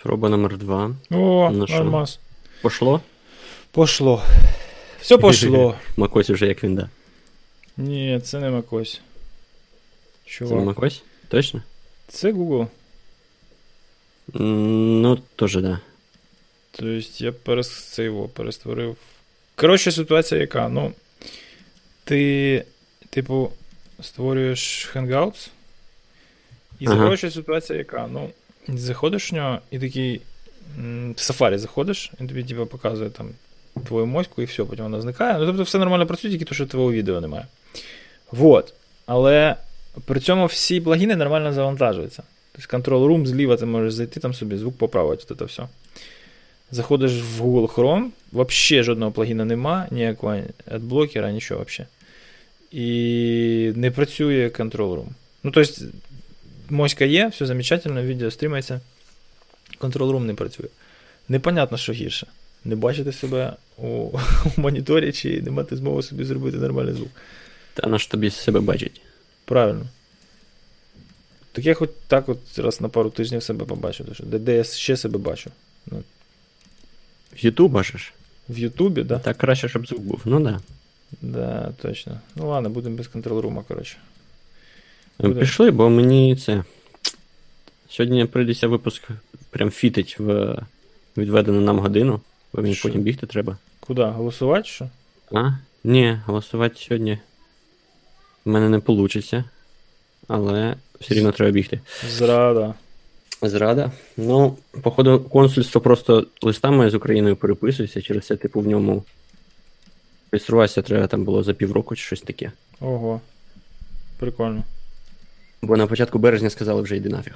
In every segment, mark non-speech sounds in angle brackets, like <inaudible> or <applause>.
Спроба номер два. О, Ну нормас. Пошло? Пошло. Все пошло. Макось уже як він, да. Ні, це не Макось. Це не Чувак. Макось? Точно? Це Google. Ну, теж, да. Тобто я перес... це його перестворив. Коротше, ситуація яка? Ну, ти, типу, створюєш Hangouts. І Ага. коротше, ситуація яка? Ну, заходиш в нього і такий. В Safari заходиш, і тобі типу, показує там твою моську і все, потім вона зникає. Ну, тобто все нормально працює, тільки то, що твого відео немає. Вот. Але при цьому всі плагіни нормально завантажуються. Тобто Control Room зліва ти можеш зайти, там собі звук поправити, це все. Заходиш в Google Chrome, взагалі жодного плагіна нема, ніякого адблокера, нічого взагалі. І не працює Control Room. Ну, тобто, моська є, все замечательно, відео стрімається. Control Room не працює. Непонятно, що гірше. Не бачити себе у, <laughs> у моніторі, чи не мати змоги собі зробити нормальний звук. Та на ж тобі себе бачить. Правильно. Так я хоч так от раз на пару тижнів себе побачу, що, де, де я ще себе бачу. В Ютуб бачиш? В Ютубі, да? Так краще, щоб звук був. Ну да. Да, точно. Ну ладно, будемо без контрол-рума, коротше. Пішли, бо мені це. Сьогодні прийдеться випуск прям фітить в відведену нам годину, бо мені Що? потім бігти треба. Куди? Голосувати що? А? Ні, голосувати сьогодні в мене не вийде. Але все рівно треба бігти. Зрада. Зрада. Ну, походу, консульство просто листами з Україною переписується, через це, типу, в ньому реєструватися треба там було за півроку чи щось таке. Ого. Прикольно. Бо на початку березня сказали вже йди нафіг.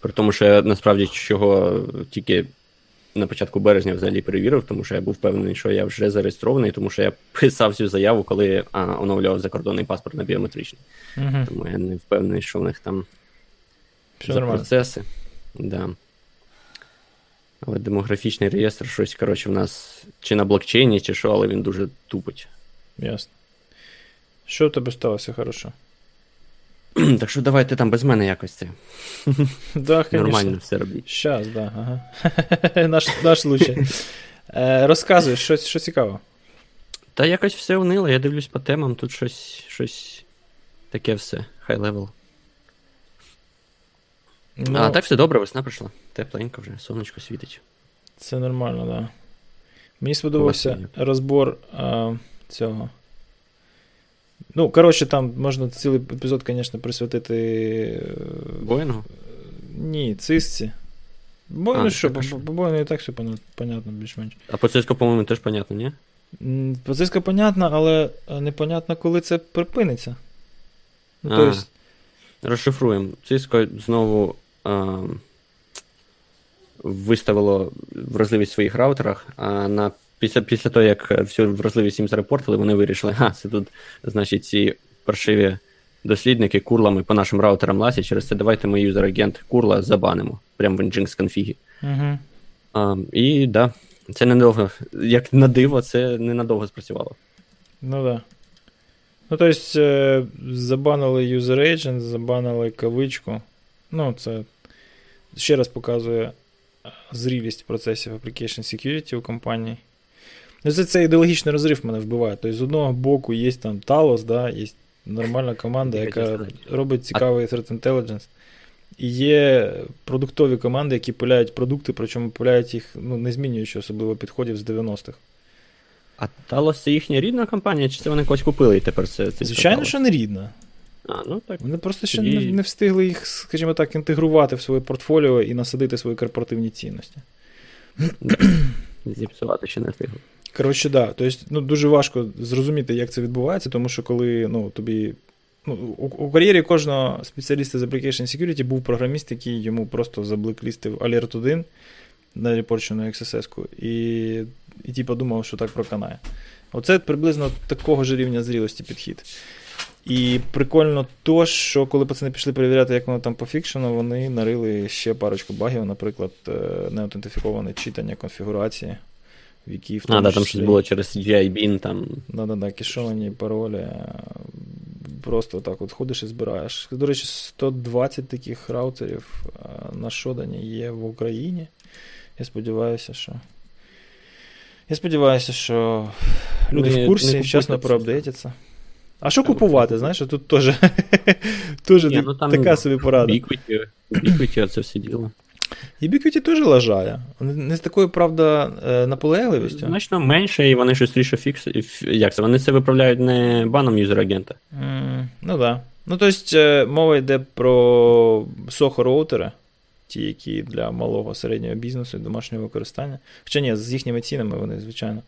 При тому, що я насправді чого тільки на початку березня взагалі перевірив, тому що я був впевнений, що я вже зареєстрований, тому що я писав цю заяву, коли а, оновлював закордонний паспорт на біометричний. Угу. Тому я не впевнений, що в них там Все за нормально. процеси. Да. Але демографічний реєстр, щось, коротше, в нас чи на блокчейні, чи що, але він дуже тупить. Ясно. Що у тебе сталося хорошо? <clears throat> Так що давайте там без мене якось це <laughs> Да, нормально все робіть. Щас, да, ага. <laughs> наш, наш случай. <laughs> Е, розказуй, що, що цікаво. Та якось все унило, я дивлюсь по темам, тут щось, щось таке все, high level. Ну, А так все добре, весна прийшла. Тепленько вже, сонечко світить. Це нормально, да. Мені сподобався розбор а, цього. Ну, коротше, там можна цілий епізод, звісно, присвятити. е, Боїнгу? Ні, цисці. Бо, А, ну що, по Боїнгу і так все понятно, більш-менш. А по циску, по-моєму, теж понятно, ні? М, Позиска понятна, але е, непонятно, коли це припиниться. Ну, А. то есть, Розшифруємо. Cisco знову а, виставило вразливість в своїх раутерах, а на, після, після того, як всю вразливість їм зарепортили, вони вирішили, ха, це тут, значить, ці паршиві дослідники курлами по нашим раутерам лазять, через це давайте ми юзер-агент курла забанимо, прямо в Nginx конфігі. угу. А, і да, це ненадовго, як на диво, це ненадовго спрацювало. Ну да. Ну, то есть, е, забанили user agent, забанили кавичку. Ну, це ще раз показує е, зрілість процесів application security у компанії. Ну, це, це ідеологічний розрив мене вбиває. Тобто, з одного боку є там Talos, да, є нормальна команда, яка робить цікавий threat intelligence. І є продуктові команди, які пиляють продукти, причому пиляють їх, ну, не змінюючи особливо підходів з 90-х. А Talos це їхня рідна компанія, чи це вони когось купили і тепер це, це Звичайно, Talos? що не рідна. А, ну так. Вони просто ще Тоді- не, не встигли їх, скажімо так, інтегрувати в своє портфоліо і насадити свої корпоративні цінності. Зіпсувати ще не встигли. Коротше, да. Тобто, ну, дуже важко зрозуміти, як це відбувається, тому що коли ну, тобі. Ну, у, у кар'єрі кожного спеціаліста з Application Security був програміст, який йому просто заблеклістив Alert 1 на репорчену XSS-ку, і, і типу, думав, що так проканає. Оце приблизно такого ж рівня зрілості підхід. І прикольно то, що коли пацани пішли перевіряти, як воно там по фікшену, вони нарили ще парочку багів, наприклад, е, неаутентифіковане читання конфігурації, в якій в А, да, там щось було через GI-BIN, там. Да-да-да, кешовані паролі. е, Просто так от ходиш і збираєш. До речі, 120 таких раутерів е, на Шодані є в Україні. Я сподіваюся, що. Я сподіваюся, що люди Не- в курсі і вчасно проапдейтяться. А що купувати, знаєш, тут теж, <laughs> ну така собі порада. Ubiquiti, це все діло. Ubiquiti теж лажає. Не, з такою, правда, е, наполегливістю. Значно менше, і вони швидше фікс. Як це? Вони це виправляють не баном юзер-агента. М, Ну так. Да. Ну, тобто, мова йде про сохо роутери, ті, які для малого середнього бізнесу і домашнього використання. Хоча ні, з їхніми цінами вони, звичайно.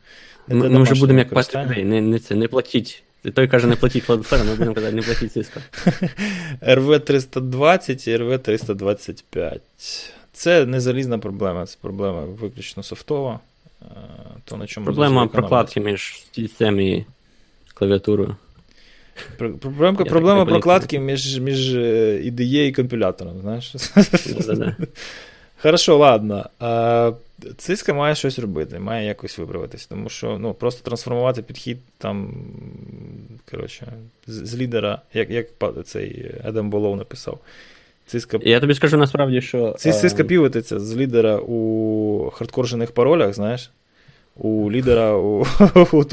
не Ми, ми вже будемо як використання. Не, не це, не платіть. Той каже, не платіть Cloudflare, ми будемо казати, не платіть Cisco. <laughs> RV320 і RV325. Це не залізна проблема, це проблема виключно софтова. Е, То, на чому Проблема прокладки між стільцем і клавіатурою. Про- Проблемка, Я проблема прокладки між, між е, IDE і компілятором, знаєш. Да-да-да. <laughs> Хорошо, ладно. Циска має щось робити, має якось виправитись, тому що ну, просто трансформувати підхід там, коротше, з, з лідера, як, як цей Едем Болов написав. Циска, Я тобі скажу насправді, що. ці- циска е, з лідера у хардкоржених паролях, знаєш, у лідера у, <laughs> у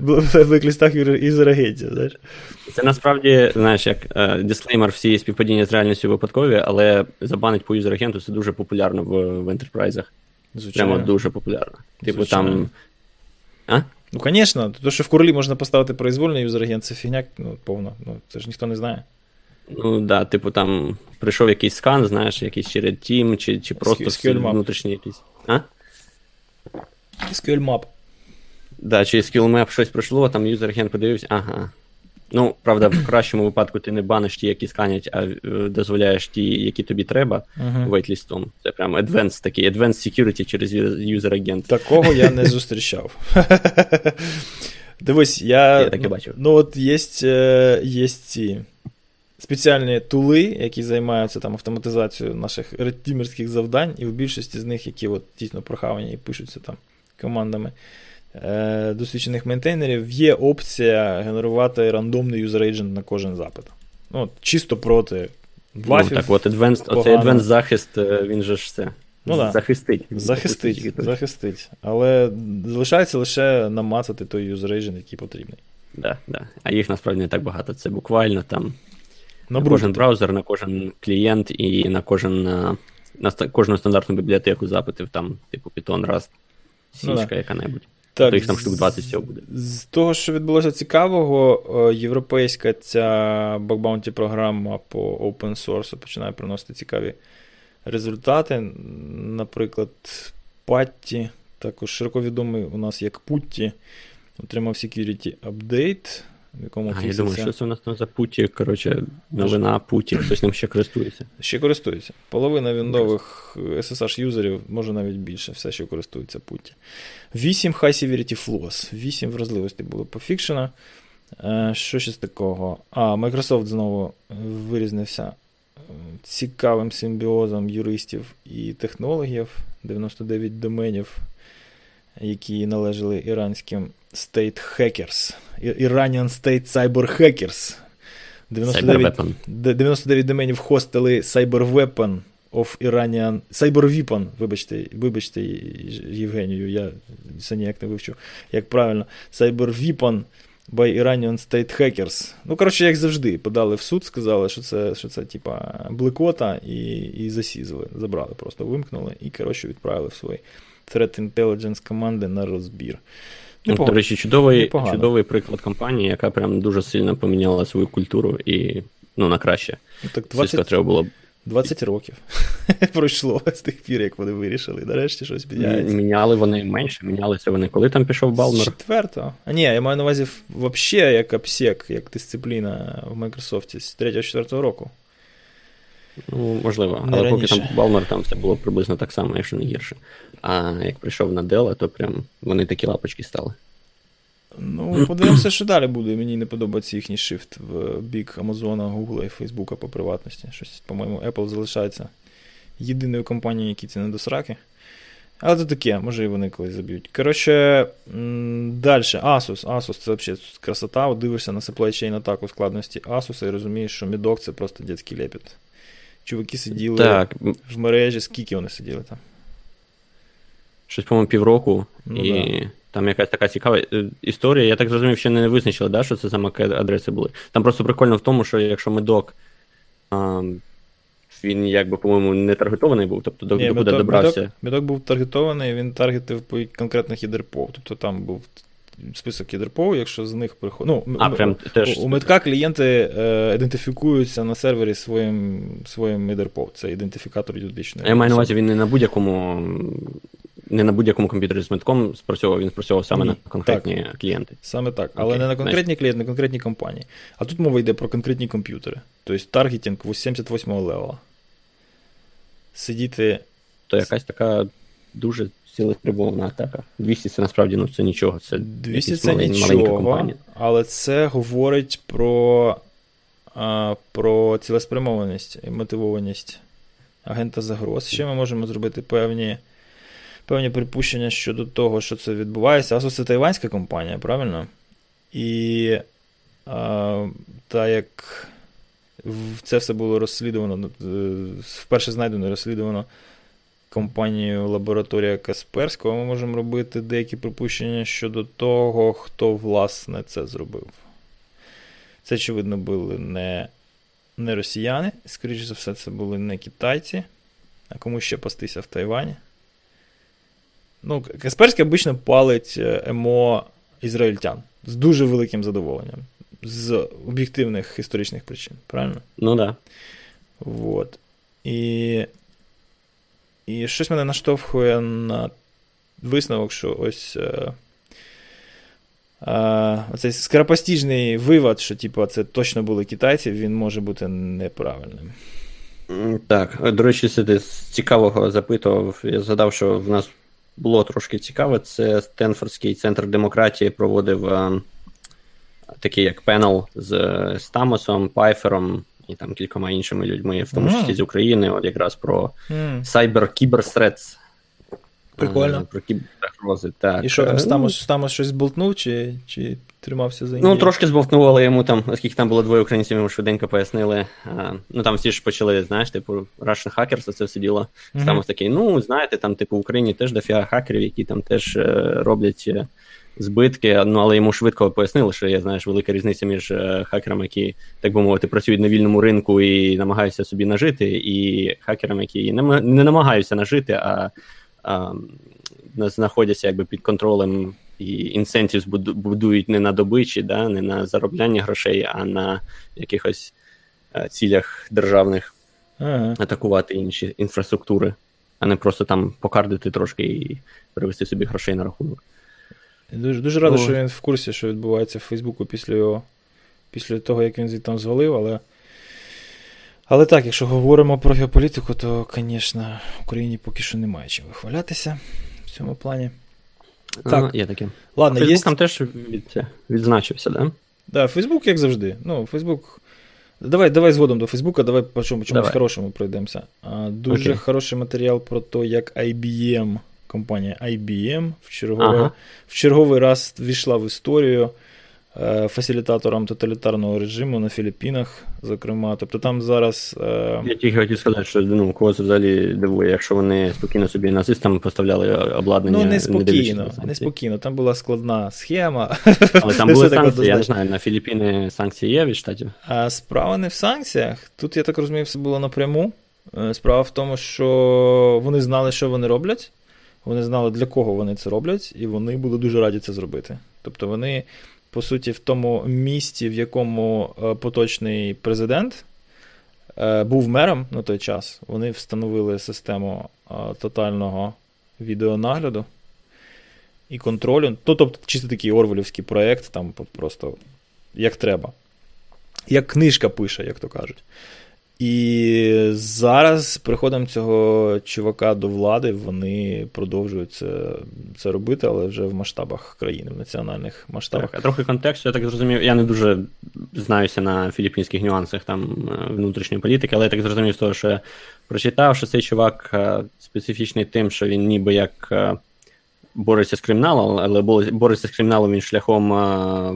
блокових листах юзер-агентів, знаєш. Це насправді, знаєш, як е, дисклеймер всі співпадіння з реальністю випадкові, але забанить по юзер-агенту це дуже популярно в, в ентерпрайзах. Звичайно. Прямо дуже популярно. Типу Звичайно. там. А? Ну, звісно, то, що в курлі можна поставити произвольний юзер-агент, це фігня, ну, повно. Ну, це ж ніхто не знає. Ну да, типу там прийшов якийсь скан, знаєш, якийсь через Team, чи, чи просто SQL внутрішній якийсь. А? SQL Map. Да, чи SkillMap щось пройшло, а там юзер-агент подивився, ага. Ну, правда, в кращому випадку ти не баниш ті, які сканять, а е, дозволяєш ті, які тобі треба, Угу. вейтлістом. Це прям advanced такий, advanced security через юзер-агент. Такого я не <laughs> зустрічав. <laughs> Дивись, я. Я таке бачив. Ну, от є, е, є ці спеціальні тули, які займаються там автоматизацією наших редтімерських завдань, і в більшості з них, які от дійсно прохавані і пишуться там командами е, досвідчених мейнтейнерів, є опція генерувати рандомний юзер-агент на кожен запит. Ну, от, чисто проти Ну, так от advanced, оцей advanced захист, е, він же ж все. Ну да. захистить. Захистить, Захистить. Але залишається лише намацати той юзер-агент, який потрібний. Да, да. А їх насправді не так багато. Це буквально там на кожен браузер, на кожен клієнт і на кожен е, на кожну стандартну бібліотеку запитів, там, типу Python, Rust, Ну. Січка яка-небудь. Так, їх там штук 20 всього буде. З того, що відбулося цікавого, е, європейська ця бакбаунті програма по open source починає приносити цікаві результати. Наприклад, Патті, також широко відомий у нас як Путті, отримав security update, в якому А, я думаю, що це у нас там за путі, коротше, новина путі, хтось ним ще користується. Ще користуються. Половина віндових SSH-юзерів, може навіть більше, все ще користуються путі. 8 High Severity Flaws. 8 вразливостей було пофікшено. Е, Що ще з такого? А, Microsoft знову вирізнився е, цікавим симбіозом юристів і технологів. 99 доменів, які належали іранським State Hackers. Iranian State Cyber Hackers. 99 Cyberweapon. 99 доменів хостели CyberWeapon of Iranian. CyberWeapon, вибачте, вибачте, Євгенію, я це ніяк не вивчу, як правильно. CyberWeapon by Iranian State Hackers. Ну, коротше, як завжди, подали в суд, сказали, що це, що це типа, блекота, і, і засізали, забрали, просто вимкнули і, коротше, відправили в свої Threat Intelligence команди на розбір. Непогано. до речі, чудовий, Непогано. чудовий приклад компанії, яка прям дуже сильно поміняла свою культуру і ну, на краще. Ну, так 20, треба було 20 років <laughs> пройшло з тих пір, як вони вирішили. Нарешті щось міняється. міняли вони менше, мінялися вони. Коли там пішов Балмер? четвертого. А ні, я маю на увазі взагалі як обсек, як дисципліна в Microsoft з 3-4 року. Ну, можливо. Не Але поки там раніше. Балмер, там все було приблизно так само, якщо не гірше. А як прийшов на Dell, то прям вони такі лапочки стали. Ну, подивимося, що далі буде. Мені не подобається їхній шифт в бік Амазона, Гугла і Фейсбука по приватності. Щось, по-моєму, Apple залишається єдиною компанією, які це не до сраки. Але це таке, може і вони колись заб'ють. Коротше, далі. Asus. Asus це взагалі красота. От дивишся на supply chain атаку складності Asus і розумієш, що Медок це просто дитячий лепіт. Чуваки сиділи Так, в мережі, скільки вони сиділи там? щось, по-моєму, півроку, Ну, і да. там якась така цікава е, історія. Я так зрозумів, ще не визначили, да, що це за MAC-адреси були. Там просто прикольно в тому, що якщо медок, а, він якби, по-моєму, не таргетований був, тобто до, Медок- добрався. Медок, Медок був таргетований, він таргетив по конкретних ЄДРПОУ. Тобто там був список ЄДРПОУ, якщо з них приходить. Ну, А, м- прям теж. у, Медка клієнти е, ідентифікуються на сервері своїм, своїм ЄДРПОУ. Це ідентифікатор юридичної. Я маю на увазі, він не на будь-якому. Не на будь-якому комп'ютері з метком спрацьовував, він спрацьовував саме Ні, на конкретні клієнти. Саме так. Але Окей, не на конкретні клієнти, на конкретні компанії. А тут мова йде про конкретні комп'ютери. Тобто таргетинг 78-го левела. Сидіти. То якась така дуже цілеспрямована атака. 200 це насправді ну, це нічого. Це 200 якась це малень- маленька нічого, компанія. але це говорить про, а, про цілеспрямованість і мотивованість агента загроз. Ще ми можемо зробити певні, певні припущення щодо того, що це відбувається. Асус це тайванська компанія, правильно? І а, та як це все було розслідувано, е, вперше знайдено і розслідувано компанією лабораторія Касперського, ми можемо робити деякі припущення щодо того, хто власне це зробив. Це, очевидно, були не, не росіяни, і, скоріш за все, це були не китайці, а кому ще пастися в Тайвані. Ну, Касперський обично палить е, емо ізраїльтян з дуже великим задоволенням. З об'єктивних історичних причин, правильно? Ну так. Да. Вот. І, і щось мене наштовхує на висновок, що ось е, е, оцей скоропостіжний вивод, що типу, це точно були китайці, він може бути неправильним. Так, е, до речі, це ти цікавого запитував. Я згадав, що в нас було трошки цікаве. Це Стенфордський центр демократії проводив е, такий як пенел з е, Стамосом, Пайфером і там кількома іншими людьми, в тому числі з України, от якраз про М. Cyber Кіберстрец. Прикольно. Про кібергрози. Так. І що там Е, Стамос, Стамос щось зболтнув, чи, чи тримався за Ну, індію? трошки збовтнули йому там, оскільки там було двоє українців, йому швиденько пояснили. А, ну там всі ж почали, знаєш, типу, Russian Hackers, це все діло. Ось такий, ну, знаєте, там, типу, в Україні теж дофіга хакерів, які там теж е, роблять е, збитки. Ну, але йому швидко пояснили, що є, знаєш, велика різниця між е, хакерами, які, так би мовити, працюють на вільному ринку і намагаються собі нажити, і хакерами, які не, не намагаються нажити, а, а знаходяться якби під контролем. І інсентів будують не на добичі, да, не на заробляння грошей, а на якихось е, цілях державних Ага. атакувати інші інфраструктури, а не просто там покардити трошки і перевести собі грошей на рахунок. Дуже, дуже радий, що він в курсі, що відбувається в Фейсбуку після його, після того, як він звідти звалив, але. Але так, якщо говоримо про геополітику, то, звісно, Україні поки що немає чим вихвалятися в цьому плані. Так. А, є таке. Ладно, є. Там теж від, відзначився, да? Да, Фейсбук, як завжди. Ну, Фейсбук. Давай, давай згодом до Фейсбука, давай по чому, чомусь Давай. хорошому пройдемося. Дуже Окей. хороший матеріал про те, як IBM, компанія IBM в черговий, Ага. в черговий раз війшла в історію е, фасилітатором тоталітарного режиму на Філіппінах, зокрема. Тобто там зараз. Е, Я тільки хотів сказати, що ну, кого це взагалі дивує, якщо вони спокійно собі нацистам поставляли обладнання. ну, не дивлячись на спокійно, санкції. не спокійно. Там була складна схема. Але там <laughs> були санкції, я не знаю, на Філіппіни санкції є від штатів. А справа не в санкціях. Тут, я так розумію, все було напряму. Е, Справа в тому, що вони знали, що вони роблять. Вони знали, для кого вони це роблять, і вони були дуже раді це зробити. Тобто вони, по суті, в тому місті, в якому е, поточний президент е, був мером на той час, вони встановили систему е, тотального відеонагляду і контролю. Ну, тобто, чисто такий орвелівський проєкт, там просто як треба. Як книжка пише, як то кажуть. І зараз з приходом цього чувака до влади вони продовжують це, це робити, але вже в масштабах країни, в національних масштабах. Так, а трохи контексту, я так зрозумів. Я не дуже знаюся на філіппінських нюансах там е, внутрішньої політики, але я так зрозумів з того, що я прочитав, що цей чувак е, специфічний тим, що він ніби як е, бореться з криміналом, але бо- бореться з криміналом він шляхом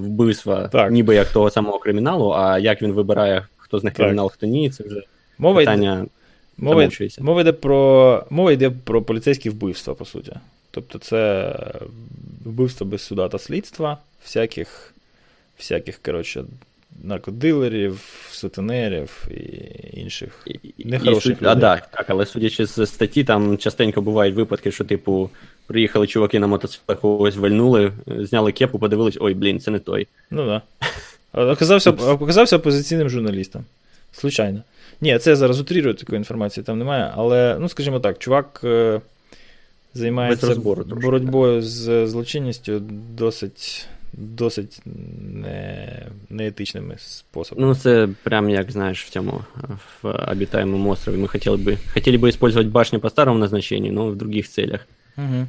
вбивства, Так. ніби як того самого криміналу, а як він вибирає, хто з них кримінал, хто ні, це вже Мова йде, питання. Мова, мова йде про мова йде про поліцейські вбивства, по суті. Тобто, це вбивство без суда та слідства, всяких, всяких коротше, наркодилерів, сутенерів і інших І- і- нехороших і суть- А, людей. так, так, але судячи з статті, там частенько бувають випадки, що, типу, приїхали чуваки на мотоциклах, когось вальнули, зняли кепу, подивились, ой, блін, це не той. Ну так. Да. Оказався, оказався опозиційним журналістом. Случайно. Ні, це я зараз утрірую, такої інформації там немає, але, ну, скажімо так, чувак е, займається Без розбору трошки, боротьбою з злочинністю досить, досить не, неетичними способами. Ну, це прям як, знаєш, в цьому, в обитаемом острове. Мы хотели бы, хотели бы использовать башню по старому назначению, но в других целях. Угу.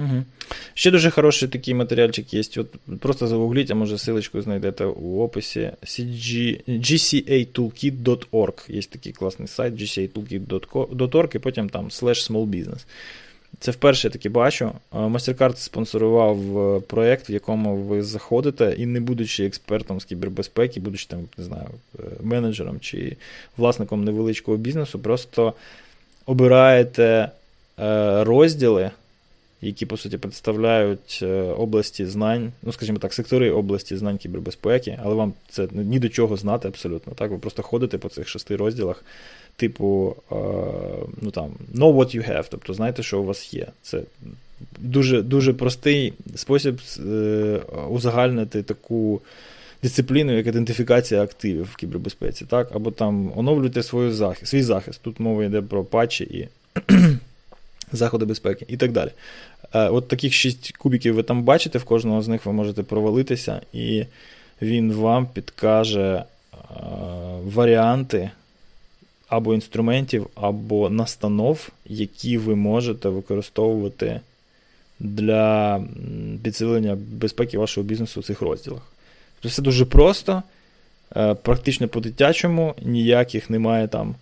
Угу. Ще дуже хороший такий матеріальчик є. От просто загугліть, а може силочку знайдете у описі. Gcatoolkit.org. Є такий класний сайт gcatoolkit.org, і потім там slash small business. Це вперше я таки бачу. MasterCard спонсорував е, проєкт, в якому ви заходите, і не будучи експертом з кібербезпеки, будучи там, не знаю, е, менеджером чи власником невеличкого бізнесу, просто обираєте е, розділи, які, по суті, представляють е, області знань, ну, скажімо так, сектори області знань кібербезпеки, але вам це ні до чого знати абсолютно. Так? Ви просто ходите по цих шести розділах, типу, е, ну там, know what you have, тобто знаєте, що у вас є. Це дуже, дуже простий спосіб е, узагальнити таку. Дисципліну, як ідентифікація активів в кібербезпеці, так? Або там оновлюйте свою захист, свій захист. Тут мова йде про патчі і заходи безпеки і так далі. Е, От таких шість кубиків ви там бачите, в кожного з них ви можете провалитися, і він вам підкаже е, варіанти або інструментів, або настанов, які ви можете використовувати для підсилення безпеки вашого бізнесу у цих розділах. Тобто все дуже просто, е, практично по-дитячому, ніяких немає там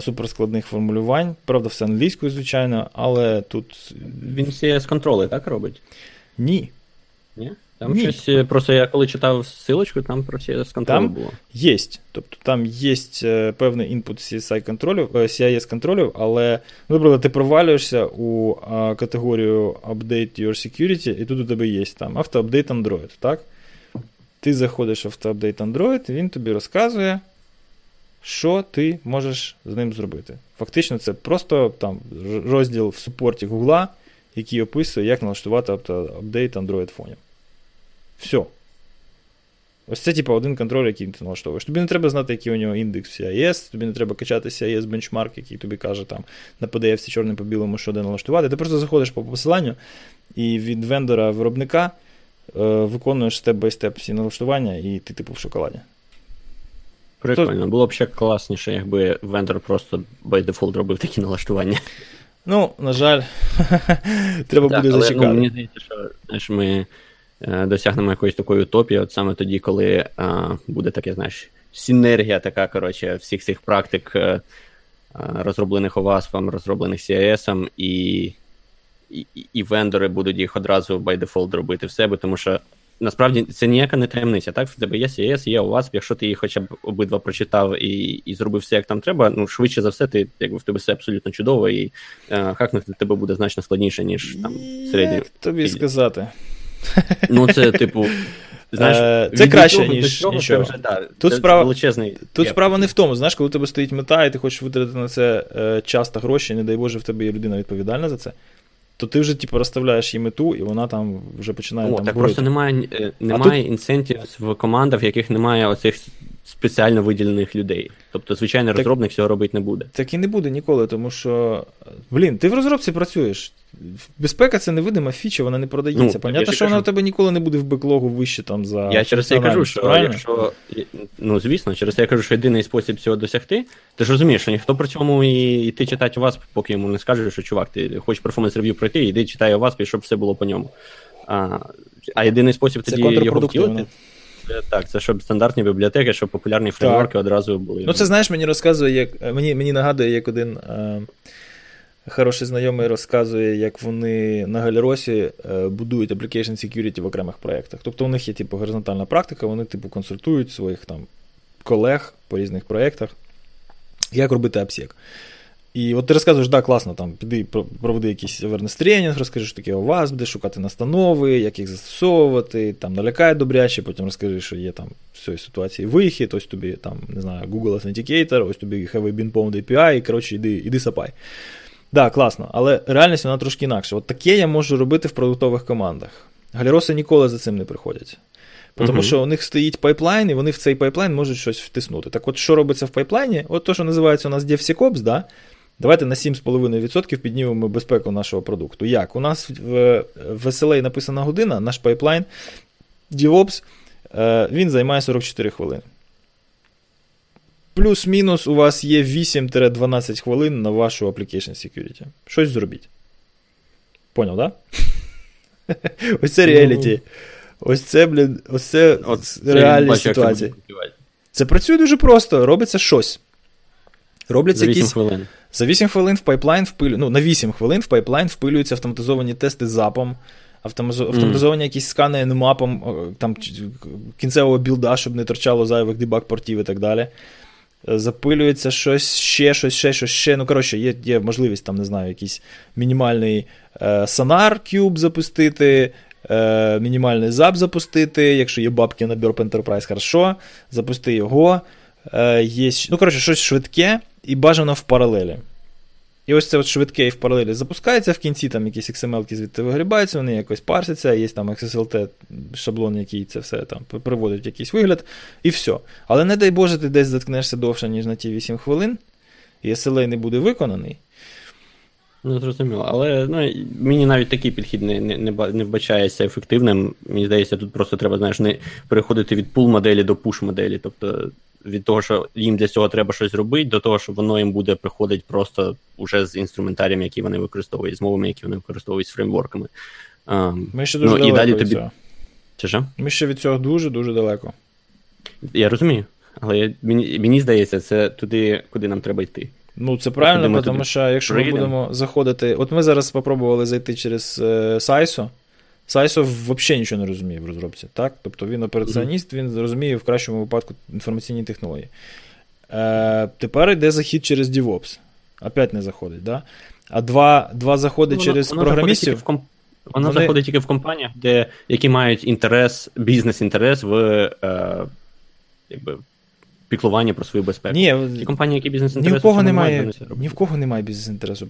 суперскладних формулювань. Правда, все англійською, звичайно, але тут Він CS контроли так робить? ні. Ні? Там Ні. щось, е, просто я коли читав силочку, там про CS контроли Там? було. Є. Тобто там є е, певний інпут CSI контролів, е, CIS контролів, але, ну, наприклад, ти провалюєшся у е, категорію Update Your Security, і тут у тебе є там автоапдейт Android, так? Ти заходиш в автоапдейт Android, він тобі розказує, що ти можеш з ним зробити. Фактично, це просто там розділ в супорті Гугла, який описує, як налаштувати auto-update Android фонів. Все. Ось це, типу, один контроль, який ти налаштовуєш. Тобі не треба знати, який у нього індекс CIS, тобі не треба качати CIS benchmark, який тобі каже там на PDF чорним по білому, що де налаштувати. Ти просто заходиш по посиланню і від вендора виробника е, виконуєш step-by-step всі налаштування, і ти, типу, в шоколаді. Прикольно. Було б ще класніше, якби вендор просто by default робив такі налаштування. Ну, на жаль, <laughs> треба Так, буде але, зачекати. Ну, мені здається, що знаєш, ми е, досягнемо якоїсь такої утопії, от саме тоді, коли е, буде таке, знаєш, синергія така, коротше, всіх цих практик, е, е, розроблених OWASP, розроблених CIS, і, і, і вендори будуть їх одразу by default робити в себе, тому що насправді це ніяка не таємниця. Так, в тебе є CIS, є OWASP, якщо ти їх хоча б обидва прочитав і, і зробив все, як там треба, ну швидше за все, ти якби в тебе все абсолютно чудово, і е, хакнути тебе буде значно складніше, ніж там середньо. Як тобі Ілля. сказати? Ну, це, типу, <laughs> знаєш, Е, це краще, до ніж цього нічого. Вже, да, Тут це, справа- величезний. Тут геп. справа не в тому, знаєш, коли у тебе стоїть мета, і ти хочеш витратити на це е, час та гроші, не дай Боже, в тебе є людина відповідальна за це, то ти вже типу, розставляєш їй мету, і вона там вже починає О, там так бурити. просто немає, е, немає інцентів в командах, в яких немає оцих спеціально виділених людей. Тобто, звичайний розробник цього робити не буде. Так і не буде ніколи, тому що, блін, ти в розробці працюєш. Безпека це невидима фіча, вона не продається. Ну, Понятно, що вона кажу. у тебе ніколи не буде в беклогу вище там за. Я через це і кажу, що правильно? якщо. Ну, звісно, через це я кажу, що єдиний спосіб цього досягти. Ти ж розумієш, що ніхто при цьому і йти читати у вас, поки йому не скаже, що чувак, ти хочеш перформанс рев'ю пройти, йди читай у вас, і щоб все було по ньому. А, а єдиний спосіб Це тоді його втілити. Це, так, це щоб стандартні бібліотеки, щоб популярні фреймворки одразу були. Ну, це знаєш, мені розказує, як мені, мені нагадує, як один е, хороший знайомий розказує, як вони на Галеросі е, будують application security в окремих проєктах. Тобто у них є типу горизонтальна практика, вони типу консультують своїх там колег по різних проєктах. Як робити обсек. І от ти розказуєш, да, класно, там, піди проведи якийсь awareness тренінг, розкажи, що таке у вас, де шукати настанови, як їх застосовувати, там налякає добряче, потім розкажи, що є там з цієї ситуації вихід, ось тобі там, не знаю, Google Authenticator, ось тобі been pwned API, і коротше, іди, іди сапай. Так, да, класно, але реальність вона трошки інакша. От таке я можу робити в продуктових командах. Галіроси ніколи за цим не приходять. Тому uh-huh. що у них стоїть пайплайн, і вони в цей пайплайн можуть щось втиснути. Так от, що робиться в пайплайні? От то, що називається у нас DevSecOps, да? Давайте на 7,5% піднімемо безпеку нашого продукту. Як? У нас в, SLA написана година, наш пайплайн DevOps, е, він займає 44 хвилини. Плюс-мінус у вас є 8-12 хвилин на вашу application security. Щось зробіть. Поняв, так? Да? <laughs> Ось це реаліті. Ось це, блін, ось це реальні ситуації. Це працює дуже просто, робиться щось. Робляться За 8 якісь... хвилин. За 8 хвилин в пайплайн впилю... ну, на 8 хвилин в пайплайн впилюються автоматизовані тести запом, автоматизовані mm. якісь скани нмапом там, кінцевого білда, щоб не торчало зайвих дебаг портів і так далі. Е, запилюється щось, ще щось, ще щось, ще. Ну, коротше, є є можливість, там, не знаю, якийсь мінімальний е, сонар кюб запустити, е, мінімальний зап запустити. Якщо є бабки на Burp Enterprise, хорошо, запусти його. Е, є, Ну, коротше, щось швидке і бажано в паралелі. І ось це от швидке і в паралелі запускається в кінці, там якісь XML звідти вигрібаються, вони якось парсяться, є там XSLT шаблон, який це все там приводить в якийсь вигляд, і все. Але не дай Боже, ти десь заткнешся довше, ніж на ті 8 хвилин, і SLA не буде виконаний. Ну, зрозуміло. Але ну, мені навіть такий підхід не не, не вбачається ефективним. Мені здається, тут просто треба знаєш, не переходити від пул моделі до пуш моделі. Тобто від того, що їм для цього треба щось робити, до того, що воно їм буде приходити просто уже з інструментарієм, який вони використовують, з мовами, які вони використовують з фреймворками. Ми ще дуже ну, далеко і далі від тобі... цього. Чи що? Ми ще від цього дуже-дуже далеко. Я розумію. Але мені мені здається, це туди, куди нам треба йти. Ну, це правильно, тому що якщо прийдемо. ми будемо заходити. От ми зараз спробували зайти через е, Сайсо. Взагалі нічого не розуміє в розробці. так? Тобто він операціоніст, він розуміє в кращому випадку інформаційні технології. Е, Тепер йде захід через DevOps. Опять не заходить. да? А два два заходи ну, через воно програмістів. Заходить комп... Воно вони... заходить тільки в компаніях, де, які мають інтерес, бізнес-інтерес в е, якби, піклування про свою безпеку. Ні, Ті компанії, які бізнес інтересу ні в кого немає, ні в кого немає бізнес-інтересу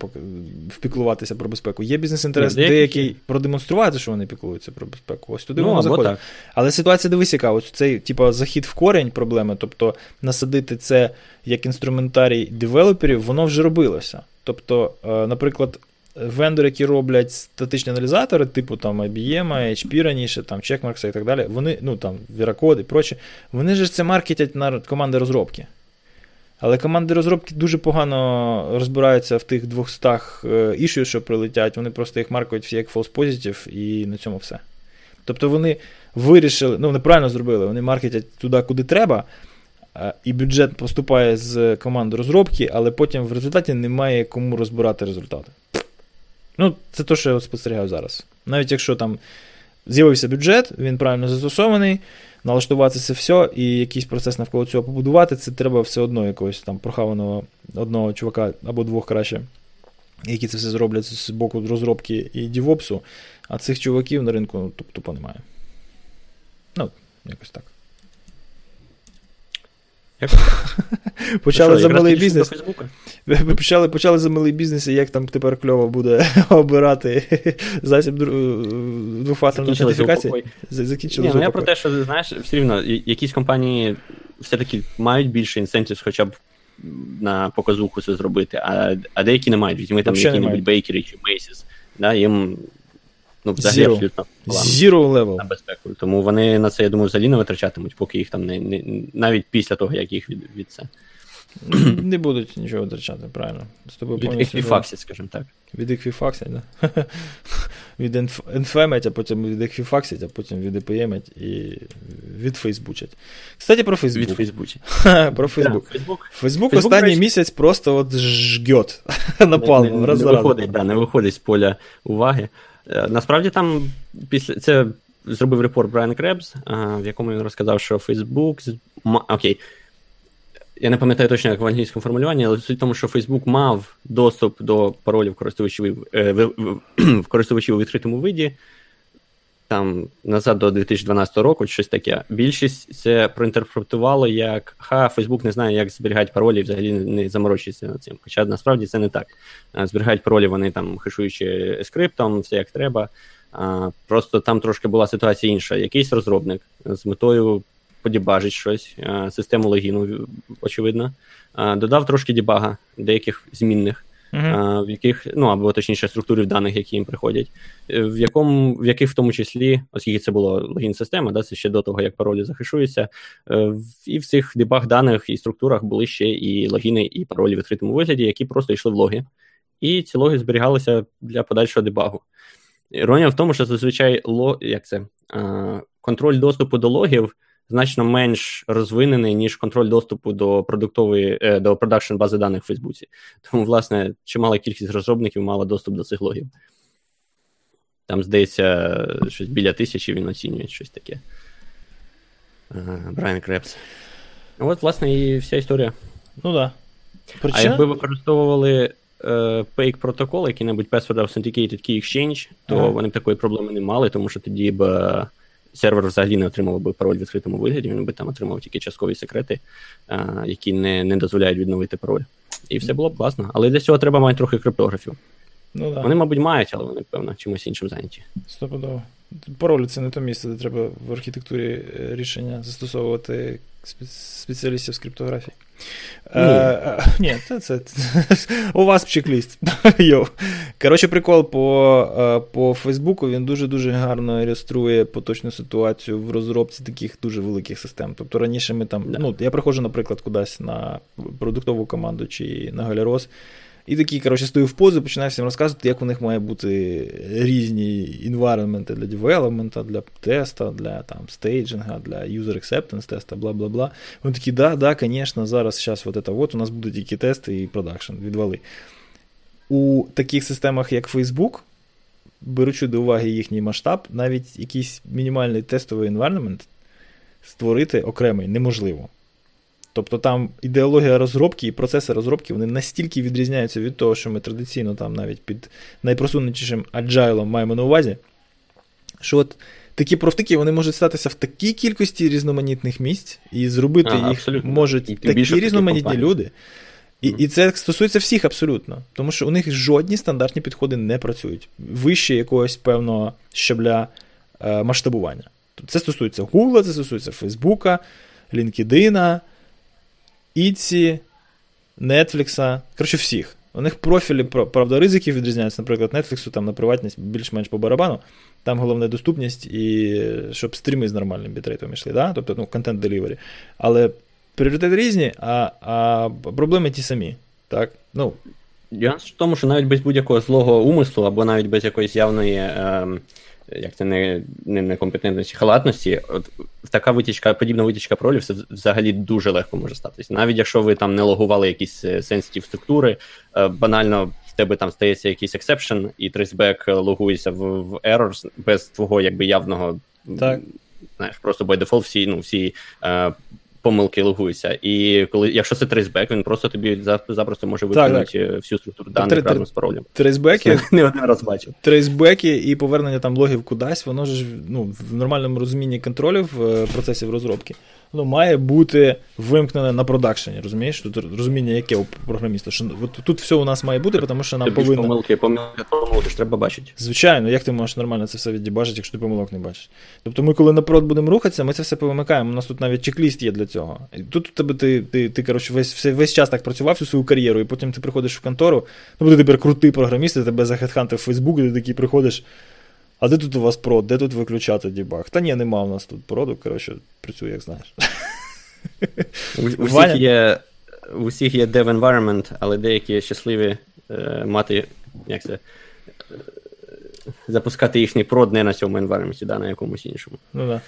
впіклуватися про безпеку. Є бізнес-інтерес деякий, деякий продемонструвати, що вони піклуються про безпеку. Ось туди ну, воно заходить. Так. Але ситуація дивись, яка ось цей типу, захід в корень проблеми, тобто насадити це як інструментарій девелоперів, воно вже робилося. Тобто, е, наприклад, вендори, які роблять статичні аналізатори, типу там IBM, HP раніше, там Checkmarks і так далі, вони, ну там Veracode і прочі, вони ж це маркетять на команди розробки. Але команди розробки дуже погано розбираються в тих 200 ішу, що прилетять, вони просто їх маркують всі як false positive, і на цьому все. Тобто вони вирішили, ну, неправильно зробили, вони маркетять туди, куди треба, і бюджет поступає з команди розробки, але потім в результаті немає кому розбирати результати. Ну, це те, що я спостерігаю зараз. Навіть якщо там з'явився бюджет, він правильно застосований, налаштувати це все, і якийсь процес навколо цього побудувати, це треба все одно якогось там прохаваного одного чувака або двох краще, які це все зроблять з боку розробки і дівопсу, а цих чуваків на ринку ну, тупо немає. Ну, якось так. Почали за малий бізнес. Почали почали за малий бізнес, і як там тепер кльово буде <laughs> обирати засіб двофакторної ідентифікації. Закінчили ну Я про те, що знаєш, все рівно, якісь компанії все-таки мають більше інсентів, хоча б на показуху це зробити, а а деякі не мають. Візьми там які-небудь бейкери чи Macy's, да, їм Ну, взагалі Zero. абсолютно Zero level. на безпеку. Тому вони на це, я думаю, взагалі не витрачатимуть, поки їх там не, не навіть після того, як їх від, від це. Не будуть нічого витрачати, правильно. З тобою Від еквіфаксять, скажімо так. Від еквіфаксять, да? <laughs> від енфемять, а потім від еквіфаксять, а потім від епемять і від фейсбучать. Кстати, про Фейсбук. Від Фейсбучать. <laughs> про Фейсбук. Фейсбук останній місяць просто от жгет <laughs> напалм. Не, не, не, виходить, да, не виходить з поля уваги. Е, насправді там після це зробив репорт Брайан Кребс, в якому він розказав, що Facebook. Окей. я не пам'ятаю точно, як в англійському формулюванні, але суть в тому, що Facebook мав доступ до паролів користувачів е, користувачів у відкритому виді. Там назад до 2012 року, щось таке. Більшість це проінтерпретувало як ха, Facebook не знає, як зберігати паролі, і взагалі не заморочується над цим. Хоча насправді це не так. Зберігають паролі вони там хешуючи скриптом, все як треба. Просто там трошки була ситуація інша. Якийсь розробник з метою подібажить щось, систему логіну, очевидно. Додав трошки дебага деяких змінних, в яких, ну або точніше, структурів даних, які їм приходять, е, в якому, в яких в тому числі, оскільки це було логін-система, да, це ще до того, як паролі захишуються, е, і в цих дебаг даних і структурах були ще і логіни, і паролі в відкритому вигляді, які просто йшли в логи. І ці логи зберігалися для подальшого дебагу. Іронія в тому, що зазвичай ло, як це, контроль доступу до логів значно менш розвинений, ніж контроль доступу до продуктової е, до продакшн бази даних в Фейсбуці. Тому, власне, чимала кількість розробників мала доступ до цих логів. Там, здається, щось біля тисячі він оцінює щось таке. Брайан Кребс. От, власне, і вся історія. Ну да. Причина? А якби використовували е, PAKE протокол, який-небудь Password Authenticated Key Exchange, то ага. вони б такої проблеми не мали, тому що тоді б сервер взагалі не отримав би пароль в відкритому вигляді, він би там отримав тільки часткові секрети, а, які не не дозволяють відновити пароль. І все було б класно. Але для цього треба мати трохи криптографів. Ну, да. Вони, мабуть, мають, але вони, певно, чимось іншим зайняті. Стопудово. Пароль це не те місце, де треба в архітектурі е, рішення застосовувати спеціалістів з криптографії. Ні, а, ні це, це, <laughs> у вас чек-ліст. <laughs> Коротше, прикол по по Фейсбуку він дуже-дуже гарно ілюструє поточну ситуацію в розробці таких дуже великих систем. Тобто раніше ми там. Да. ну, Я приходжу, наприклад, кудись на продуктову команду чи на Галярос. І такий, коротше, стою в позу, починаю всім розказувати, як у них має бути різні інвайронменти для девелопмента, для теста, для там, стейджинга, для user acceptance теста, бла бла бла. Вони такі, да, да, звісно, зараз зараз вот это вот, у нас будуть тільки тести і продакшн, відвали. У таких системах, як Facebook, беручи до уваги їхній масштаб, навіть якийсь мінімальний тестовий environment створити окремий неможливо. Тобто там ідеологія розробки і процеси розробки вони настільки відрізняються від того, що ми традиційно там навіть під найпросунутішим аджайлом маємо на увазі, що от такі профтики вони можуть статися в такій кількості різноманітних місць, і зробити ага, їх абсолютно. можуть і такі різноманітні люди. І mm. і це стосується всіх абсолютно, тому що у них жодні стандартні підходи не працюють вище якогось певного щабля е, масштабування. Це стосується Google, це стосується Фейсбука, LinkedIn, Іці, Netflix, коротше, всіх. У них профілі, правда, ризиків відрізняються, наприклад, Netflix там на приватність більш-менш по барабану. Там головне доступність і щоб стріми з нормальним бітрейтом йшли, да? тобто ну, контент делівері. Але пріоритети різні, а а проблеми ті самі. так? Ну, Я в тому, що навіть без будь-якого злого умислу, або навіть без якоїсь явної. Е, як це не не некомпетентності, халатності, от така витічка, подібна витічка це взагалі дуже легко може статися. Навіть якщо ви там не логували якісь sensitive структури, е, банально в тебе там стається якийсь exception, і traceback логується в, в errors без твого якби явного. Так. Знаєш, просто by default всі ну, всі е, помилки логуються. І коли, якщо це трейсбек, він просто тобі запросто може виконати всю структуру даних разом з паролем. Трейсбеки, не один раз бачив. Трейсбеки і повернення там логів кудись, воно ж ну, в нормальному розумінні контролів в процесів розробки воно має бути вимкнене на продакшені. Розумієш? Тут розуміння, яке у програміста. Що от Тут все у нас має бути, тому що нам повинно... помилки, помилки, помилки ж треба бачити. Звичайно, як ти можеш нормально це все відібачити, якщо ти помилок не бачиш. Тобто ми, коли на прод будемо рухатися, ми це все повимикаємо. У нас тут навіть чек-ліст є для цього. І тут у тебе ти, ти, ти коротше, весь весь час так працював всю свою кар'єру, і потім ти приходиш в контору, ну ти тепер крутий програміст, і тебе захедхантив в Фейсбук, і ти такий приходиш. А де тут у вас прод? Де тут виключати дебаг? Та ні, нема у нас тут проду, коротше, працює, як знаєш. У, у всіх є у всіх є dev environment, але деякі щасливі е, мати як це, е, запускати їхній прод не на цьому environment, да, на якомусь іншому. Ну да.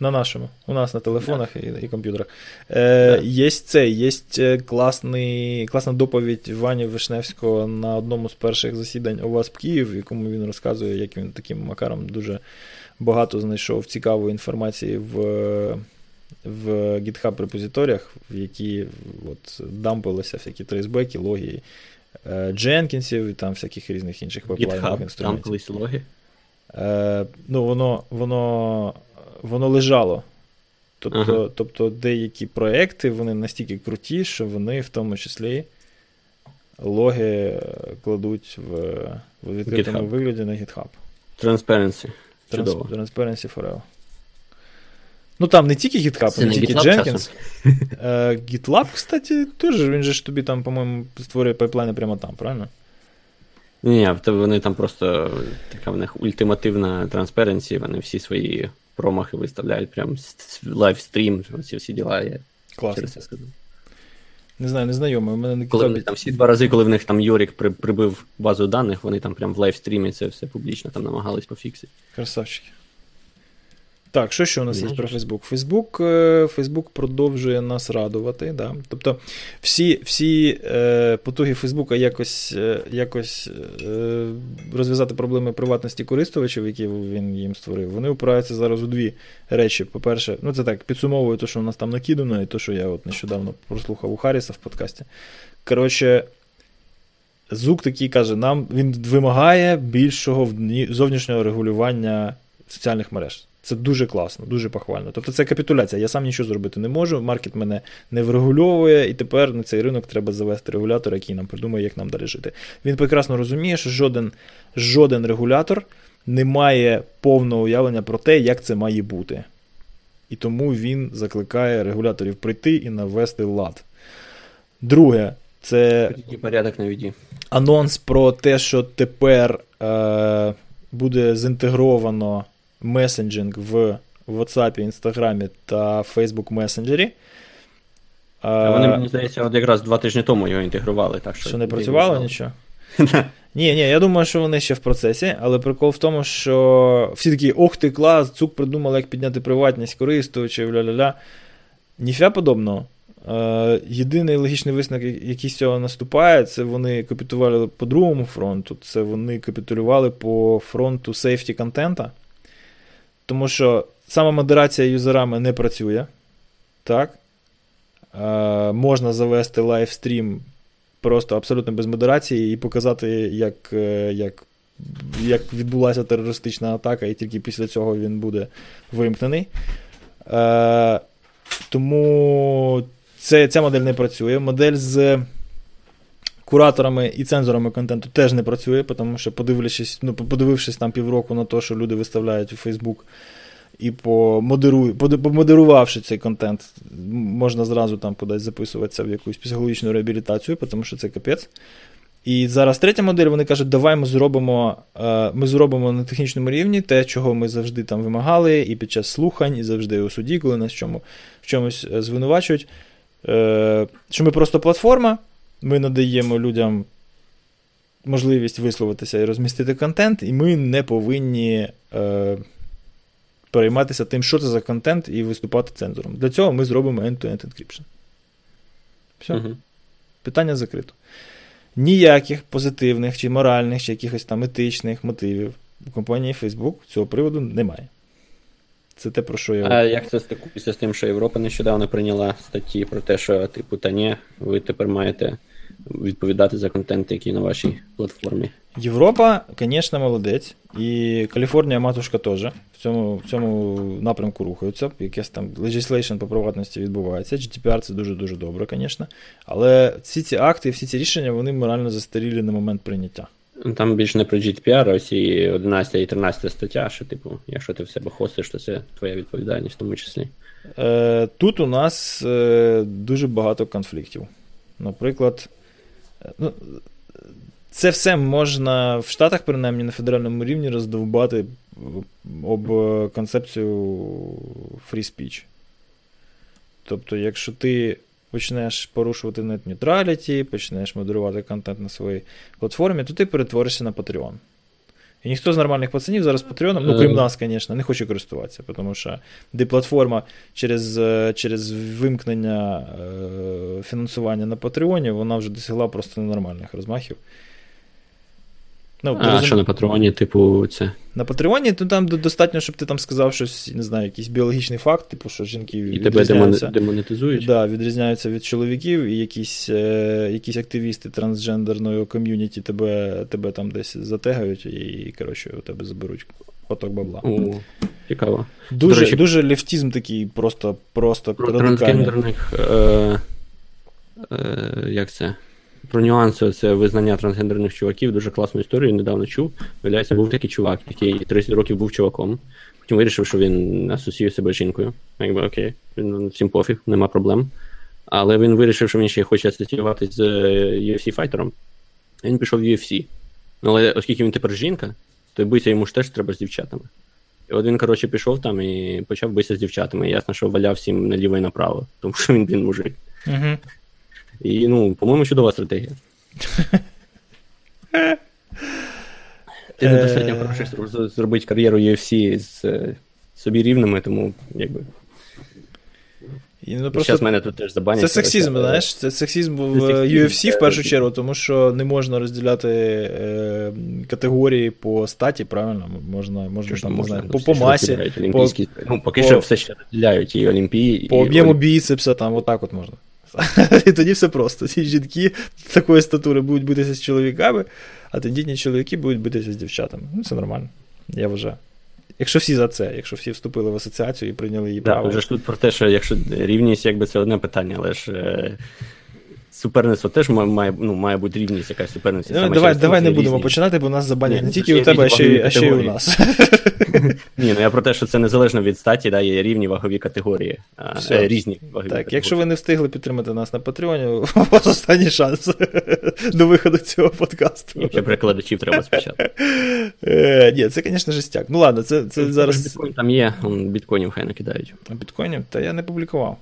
На нашому. У нас на телефонах да. і і комп'ютерах. Е, да. Є це, є е, класний, класна доповідь Вані Вишневського на одному з перших засідань ОВАСП Київ, в якому він розказує, як він таким макаром дуже багато знайшов цікавої інформації в в GitHub репозиторіях, в які от, дампилися всякі трейсбеки, логи Дженкінсів і там всяких різних інших пайплайнових інструментів. Дампились логи? Е, ну, Воно воно, воно лежало. Тобто ага. тобто деякі проекти вони настільки круті, що вони в тому числі логи кладуть в, в відкритому GitHub. вигляді на GitHub. Transparency. Чудово. Transparency forever. Ну там не тільки GitHub, не тільки Jenkins. <laughs> Е, GitLab, кстати, теж він же ж тобі там, по-моєму, створює пайплайни прямо там, правильно? Ні, вони там просто така в них ультимативна транспаренція, вони всі свої промахи виставляють, прям лайвстрім, ці всі діла. Я Класно. через це сказав. Не знаю, не знайомий. Мене не коли вони там всі два рази, коли в них там Йорік при, прибив базу даних, вони там прям в лайвстрімі це все публічно там намагались пофіксити. Красавчики. Так, що ще у нас є про Фейсбук? Фейсбук Фейсбук продовжує нас радувати. Да? Тобто всі всі е, потуги Фейсбука якось е, якось е, розв'язати проблеми приватності користувачів, які він їм створив, вони опираються зараз у дві речі. По-перше, ну це так, підсумовую те, що у нас там накидано, і те, що я от нещодавно прослухав у Харріса в подкасті. Коротше, Зук такий каже, нам він вимагає більшого зовнішнього регулювання соціальних мереж. Це дуже класно, дуже похвально. Тобто це капітуляція. Я сам нічого зробити не можу. Маркет мене не врегульовує, і тепер на цей ринок треба завести регулятор, який нам придумає, як нам далі жити. Він прекрасно розуміє, що жоден, жоден регулятор не має повного уявлення про те, як це має бути. І тому він закликає регуляторів прийти і навести лад. Друге, це порядок на віді. анонс про те, що тепер е, буде зінтегровано месенджинг в WhatsApp, Інстаграмі та Facebook месенджері. А Вони, мені здається, от якраз два тижні тому його інтегрували. так Що Що не працювало нічого? <laughs> Ні, ні, я думаю, що вони ще в процесі, але прикол в тому, що всі такі, ох ти, клас, цук придумали, як підняти приватність користувачів, ля-ля-ля. Ніфя подобного. Е, Єдиний логічний висновок, який з цього наступає, це вони капітулювали по другому фронту, це вони капітулювали по фронту сейфті контента. Тому що сама модерація юзерами не працює. Так? Е, Можна завести лайвстрім просто абсолютно без модерації і показати, як е, як, як відбулася терористична атака, і тільки після цього він буде вимкнений. Е, Тому це, ця модель не працює. Модель з. Кураторами і цензорами контенту теж не працює, тому що, подивившись ну, подивившись там півроку на те, що люди виставляють у Фейсбук, і помодерувавши цей контент, можна зразу там кудись записуватися в якусь психологічну реабілітацію, тому що це капець. І зараз третя модель, вони кажуть, давай ми зробимо е, ми зробимо на технічному рівні те, чого ми завжди там вимагали, і під час слухань, і завжди у суді, коли нас в чомусь е, звинувачують. Е, що ми просто платформа. Ми надаємо людям можливість висловитися і розмістити контент, і ми не повинні е, перейматися тим, що це за контент, і виступати цензором. Для цього ми зробимо end-to-end encryption. Все. Угу. Питання закрито. Ніяких позитивних, чи моральних, чи якихось там етичних мотивів у компанії Facebook цього приводу немає. Це те, про що я. А як це стикується з тим, що Європа нещодавно прийняла статті про те, що, типу, та ні, ви тепер маєте відповідати за контент, який на вашій платформі. Європа, звісно, молодець, і Каліфорнія матушка теж в цьому в цьому напрямку рухаються. Якесь там legislation по приватності відбувається. GDPR це дуже-дуже добре, звісно. Але всі ці акти, всі ці рішення, вони морально застарілі на момент прийняття. Там більше не про GDPR, а всі 11 і 13 стаття, що, типу, якщо ти в себе хостиш, то це твоя відповідальність в тому числі. Е, Тут у нас е, дуже багато конфліктів. Наприклад, Ну, Це все можна в Штатах, принаймні на федеральному рівні, роздовбати об концепцію free speech. Тобто, якщо ти почнеш порушувати net neutrality, почнеш модерувати контент на своїй платформі, то ти перетворишся на Patreon. І ніхто з нормальних пацанів зараз Патреоном, ну крім нас, звісно, не хоче користуватися, тому що де платформа через е, через вимкнення е, фінансування на Патреоні, вона вже досягла просто ненормальних розмахів. Ну, А розум- що на патроні, типу, це. На Патреоні, то там достатньо, щоб ти там сказав щось, не знаю, якийсь біологічний факт, типу, що жінки І відрізняються. демон- демонетизують. Да, відрізняються від чоловіків, і якісь, е, якісь активісти трансгендерного ком'юніті тебе, тебе там десь затегають і, коротше, у тебе заберуть поток бабла. О, цікаво. Дуже, речі- дуже лефтізм такий, просто, просто Про радикальний. трансгендерних. Е, е, як це? Про нюанси це визнання трансгендерних чуваків. Дуже класну історію недавно чув. Виявляється, був такий чувак, який 30 років був чуваком. Потім вирішив, що він асоціює себе з жінкою. Якби окей, він всім пофіг, нема проблем. Але він вирішив, що він ще хоче асоціюватися з е, UFC файтером. Він пішов в UFC. Ну, але оскільки він тепер жінка, то битися йому ж теж треба з дівчатами. І от він, коротше, пішов там і почав битися з дівчатами. І ясно, що валяв всім наліво і направо, тому що він, він мужик. Угу. І, ну, по-моєму, чудова стратегія. Ти Е. недостатньо хороший, щоб зробити кар'єру UFC з е, собі рівними, тому якби. І, ну, Просто... Зараз мене тут теж забанять. Це сексизм, але- знаєш, це сексизм в UFC в першу чергу, тому що не можна розділяти е, категорії по статі, правильно? Можна, можна Що там, можна? знаю, Ну, по, по масі, олімпійські. Ну, поки по- що все ще розділяють і Олімпії, по об'єму Олі- біцепса, там, отак от можна. <laughs> І тоді все просто. Ці жінки такої статури будуть битися з чоловіками, а тендітні чоловіки будуть битися з дівчатами. Ну, це нормально, я вважаю. Якщо всі за це, якщо всі вступили в асоціацію і прийняли її Да, право. вже ж тут про те, що якщо рівність, якби це одне питання, але ж е, суперництво теж має, ну, має бути рівність, якась суперниця. Ну, давай, давай не є будемо починати, бо нас забанять не тільки у тебе, а ще, а ще й у нас. <laughs> Ні, ну я про те, що це незалежно від статі, да, є рівні вагові категорії, Все. е, різні вагові Так, категорії. якщо ви не встигли підтримати нас на Патреоні, у вас останній шанс <laughs> до виходу цього подкасту. Ще перекладачів треба спочатку. <laughs> Е, Ні, це, звісно, жестяк. Ну ладно, це, це зараз Біткоін там є, біткоїнів хай накидають. біткоїнів, та я не публікував.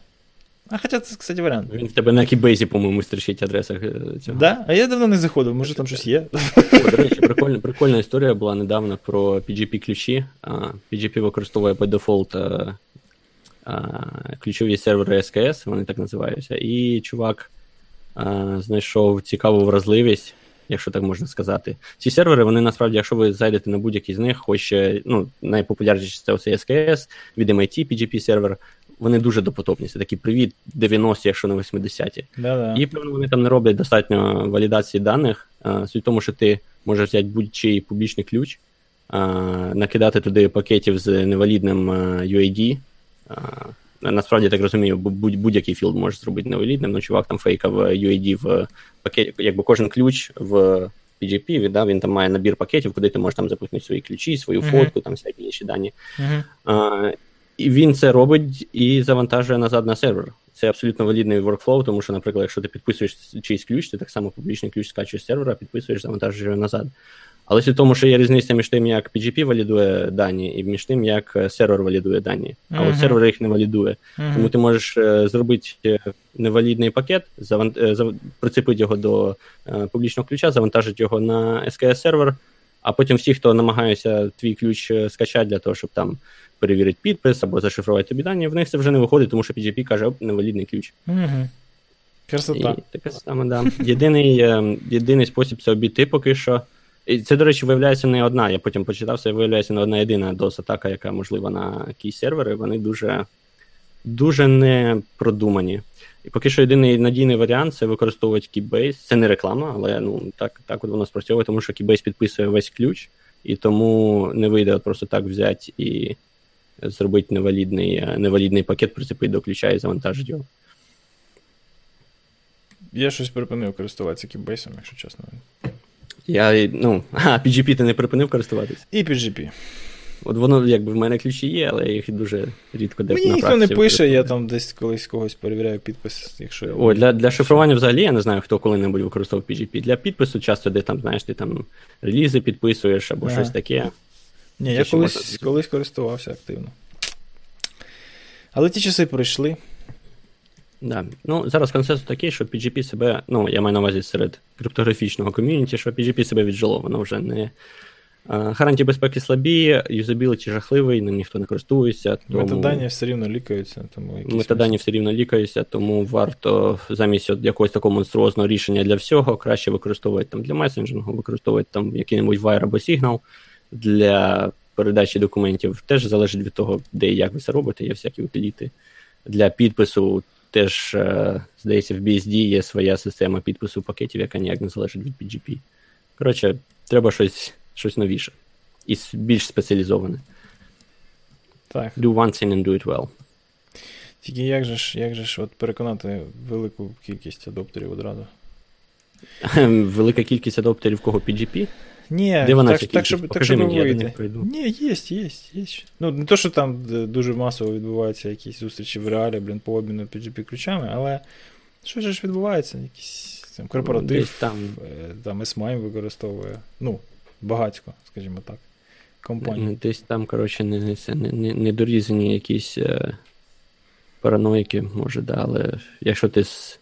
А хоча це, кстати, варіант. Він в тебе на кібейзі, по-моєму, стрічить адресах е, цього. Да? А я давно не заходив, може там щось є. О, До речі, прикольна, прикольна історія була недавно про PGP ключі. PGP використовує по дефолт а, а, ключові сервери SKS, вони так називаються. І чувак знайшов цікаву вразливість, якщо так можна сказати. Ці сервери, вони насправді, якщо ви зайдете на будь-який з них, хоч е, ну, найпопулярніший це оцей SKS, від MIT PGP сервер, вони дуже допотопні. Це такі привіт 90-ті, якщо не 80-ті. Да-да. І певно вони там не роблять достатньо валідації даних. А, Суть в тому, що ти можеш взяти будь-чий публічний ключ, а, накидати туди пакетів з невалідним а, UID. Насправді я так розумію, бу- будь- будь-який field може зробити невалідним, ну чувак там фейкав UID в пакеті, якби кожен ключ в PGP, да, він там має набір пакетів, куди ти можеш там запихнути свої ключі, свою Мгм. фотку, там всякі інші дані. Мгм. А, і він це робить і завантажує назад на сервер. Це абсолютно валідний workflow, тому що, наприклад, якщо ти підписуєш чийсь ключ, ти так само публічний ключ скачуєш з сервера, підписуєш, завантажуєш його назад. Але в тому, що є різниця між тим, як PGP валідує дані, і між тим, як е, сервер валідує дані. А Мгм. от сервер їх не валідує. Мгм. Тому ти можеш е, зробити е, невалідний пакет, заван... е, зав... прицепити його до публічного ключа, завантажити його на SKS сервер, а потім всі, хто намагаються твій ключ е, скачати для того, щоб там перевірити підпис або зашифрувати тобі дані, в них це вже не виходить, тому що PGP каже, оп, невалідний ключ. Мгм. Красота. І таке саме, да. Єдиний, е, єдиний спосіб це обійти поки що. І це, до речі, виявляється не одна. Я потім почитав, це виявляється не одна єдина DOS-атака, яка можлива на якісь сервери. Вони дуже, дуже не продумані. І поки що єдиний надійний варіант це використовувати Keybase. Це не реклама, але ну так, так от воно спрацьовує, тому що Keybase підписує весь ключ, і тому не вийде от просто так взяти і зробити невалідний, е, невалідний пакет, прицепити до ключа і завантажити його. Я щось припинив користуватися кібейсом, якщо чесно. Я, ну, <laughs> а, PGP ти не припинив користуватись? І PGP. От воно якби в мене ключі є, але я їх дуже рідко де Мені ніхто не пише, я там десь колись когось перевіряю підпис, якщо я. О, для, для шифрування взагалі я не знаю, хто коли-небудь використовував PGP. Для підпису часто де там, знаєш, ти там релізи підписуєш або Ага. щось таке. Ні, я колись, можна- колись користувався активно. Але ті часи пройшли. Да. Ну, зараз консенсус такий, що PGP себе, ну, я маю на увазі серед криптографічного ком'юніті, що PGP себе віджило, воно вже не, Гарантії безпеки слабі, юзабіліті жахливий, ним ніхто не користується. Тому... Метадані все рівно лікаються. Тому Метадані все рівно лікаються, тому варто замість от якогось такого монструозного рішення для всього, краще використовувати там для месенджингу, використовувати там який-небудь Wire або Signal для передачі документів. Теж залежить від того, де і як ви це робите, є всякі утиліти. Для підпису теж, е, здається, в BSD є своя система підпису пакетів, яка ніяк не залежить від PGP. Коротше, треба щось щось новіше і більш спеціалізоване. Так. Do one thing and do it well. Тільки як же ж як же ж от переконати велику кількість адоптерів одразу? <laughs> Велика кількість адоптерів кого PGP? Ні, Де вона так, так, щоб, так, щоб вийти. Ні, є, є, є. Ну, не то, що там дуже масово відбуваються якісь зустрічі в реалі, блін, по обміну PGP-ключами, але що ж відбувається? Якісь там корпоратив, Десь там, е, там S-MIME використовує. Ну, багатько, скажімо так. компанії. Десь там, коротше, не не, не, не дорізані якісь е, параноїки, може, да, але якщо ти з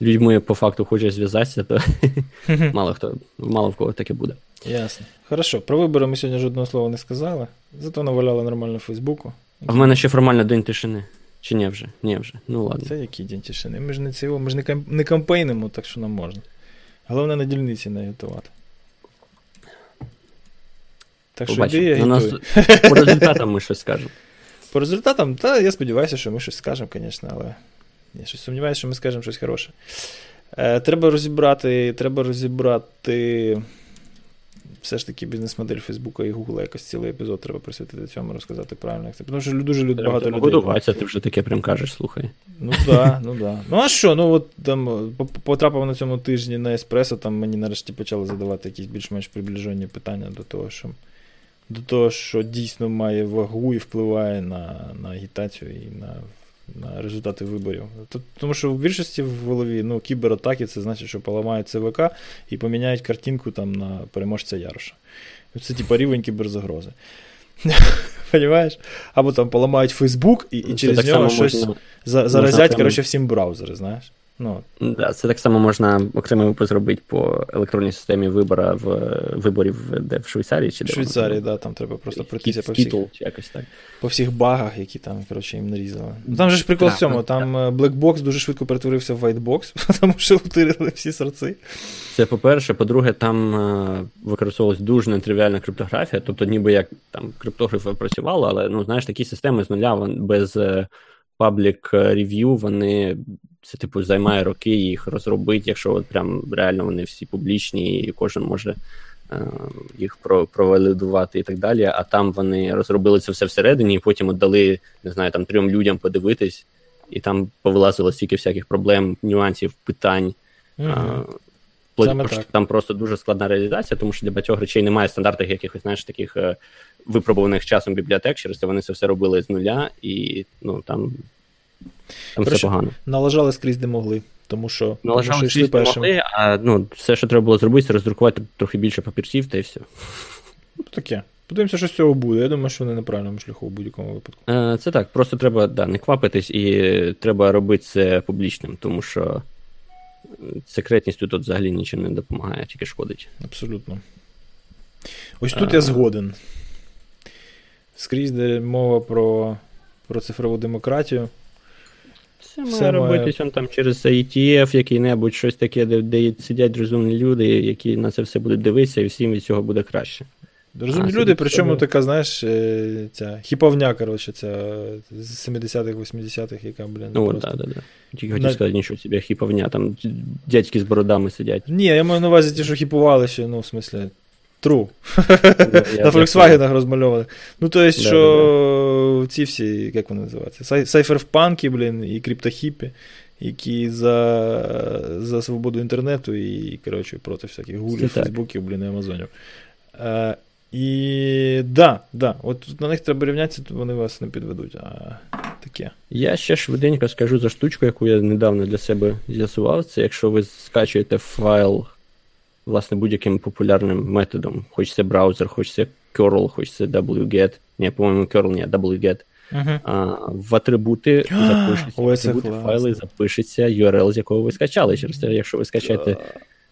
людьми по факту хочеш зв'язатися, то <laughs> мало хто, мало в кого таке буде. Ясно. Хорошо. Про вибори ми сьогодні жодного слова не сказали, зато наваляли нормально в Фейсбуку. А в мене ще формально день тишини. Чи не вже? Ні вже. Ну ладно. Це який день тишини? Ми ж не цього, ми ж не, не кампейнимо, так що нам можна. Головне на дільниці не агітувати. Так що нас... По результатам ми щось скажемо. По результатам, та я сподіваюся, що ми щось скажемо, звісно, але я щось сумніваюся, що ми скажемо щось хороше. Е, Треба розібрати, треба розібрати все ж таки бізнес-модель Фейсбука і Гугла якось цілий епізод треба присвятити цьому, розказати правильно. як це. Тому що дуже люд, багато людей. Годуватися, ти вже таке прям кажеш, слухай. Ну да, ну да. Ну а що? Ну от там потрапив на цьому тижні на еспресо, там мені нарешті почали задавати якісь більш-менш приближені питання до того, що до того, що дійсно має вагу і впливає на на агітацію і на на результати виборів. Тому що в більшості в голові ну, кібератаки це значить, що поламають ЦВК і поміняють картинку там на переможця Яроша. Це типа рівень кіберзагрози. <laughs> Понимаєш? Або там поламають Фейсбук і і через нього щось заразять коротше, всім браузери, знаєш. Ну, да, Це так само можна окремий випуск зробити по електронній системі вибора в виборів де в Швейцарії чи де. В Швейцарії, да, там треба просто пройтися по всіх якось так. по всіх багах, які там коротше, їм нарізали. Ну, Там же ж прикол в цьому, там е, Blackbox дуже швидко перетворився в Whitebox, <laughs> тому що утирили всі сорці. Це по-перше, по-друге, там е, використовувалась дуже нетривіальна криптографія, тобто ніби як там криптографи працювали, але ну, знаєш, такі системи з нуля без. Е, паблік рев'ю, вони це типу займає роки їх розробити, якщо от прям реально вони всі публічні, і кожен може е, їх про, провалідувати і так далі. А там вони розробили це все всередині, і потім дали, не знаю, там трьом людям подивитись, і там повилазило стільки всяких проблем, нюансів, питань. Угу. А, там просто дуже складна реалізація, тому що для багатьох речей немає стандартів якихось, знаєш, таких е, випробуваних часом бібліотек, через це вони це все робили з нуля, і ну там там все погано. Налажали скрізь де могли, тому що налажали тому, що скрізь не могли, а ну, все, що треба було зробити, це роздрукувати трохи більше папірців, та й все. Ну, Таке. Подивимося, що з цього буде. Я думаю, що вони на правильному шляху в будь-якому випадку. Е, це так, просто треба да, не квапитись і треба робити це публічним, тому що секретністю тут взагалі нічим не допомагає, тільки шкодить. Абсолютно. Ось тут а... я згоден скрізь де мова про про цифрову демократію. Це має Все робитися має... там через ETF, який-небудь щось таке, де, де сидять розумні люди, які на це все будуть дивитися, і всім від цього буде краще. Розумні люди, причому себе... така, знаєш, е, ця хіповня, коротше, ця з 70-х, 80-х, яка, блін. Ну, просто... так, так, так. Тільки хотів на... сказати, нічого собі, хіповня, там дядьки з бородами сидять. Ні, я маю на увазі ті, що хіпували ще, ну, в смислі, True. <laughs> На Volkswagen розмальованих. Ну, то есть, що ці всі, як вони називаються? Сайферпанки, блін, і криптохіпі, які за за свободу інтернету і, коротше, проти всяких гулів, фейсбуків, блін, і Амазонів. Е, і да, да, от на них треба рівнятися, то вони вас не підведуть. а таке. Я ще швиденько скажу за штучку, яку я недавно для себе з'ясував. Це якщо ви скачуєте файл власне, будь-яким популярним методом. Хоч це браузер, хоч це curl, хоч це wget. Ні, по-моєму, curl, ні, wget. Uh-huh. А, В атрибути <gasps> запишеться, Ой, атрибути файли запишеться URL, з якого ви скачали. Через те, якщо ви скачаєте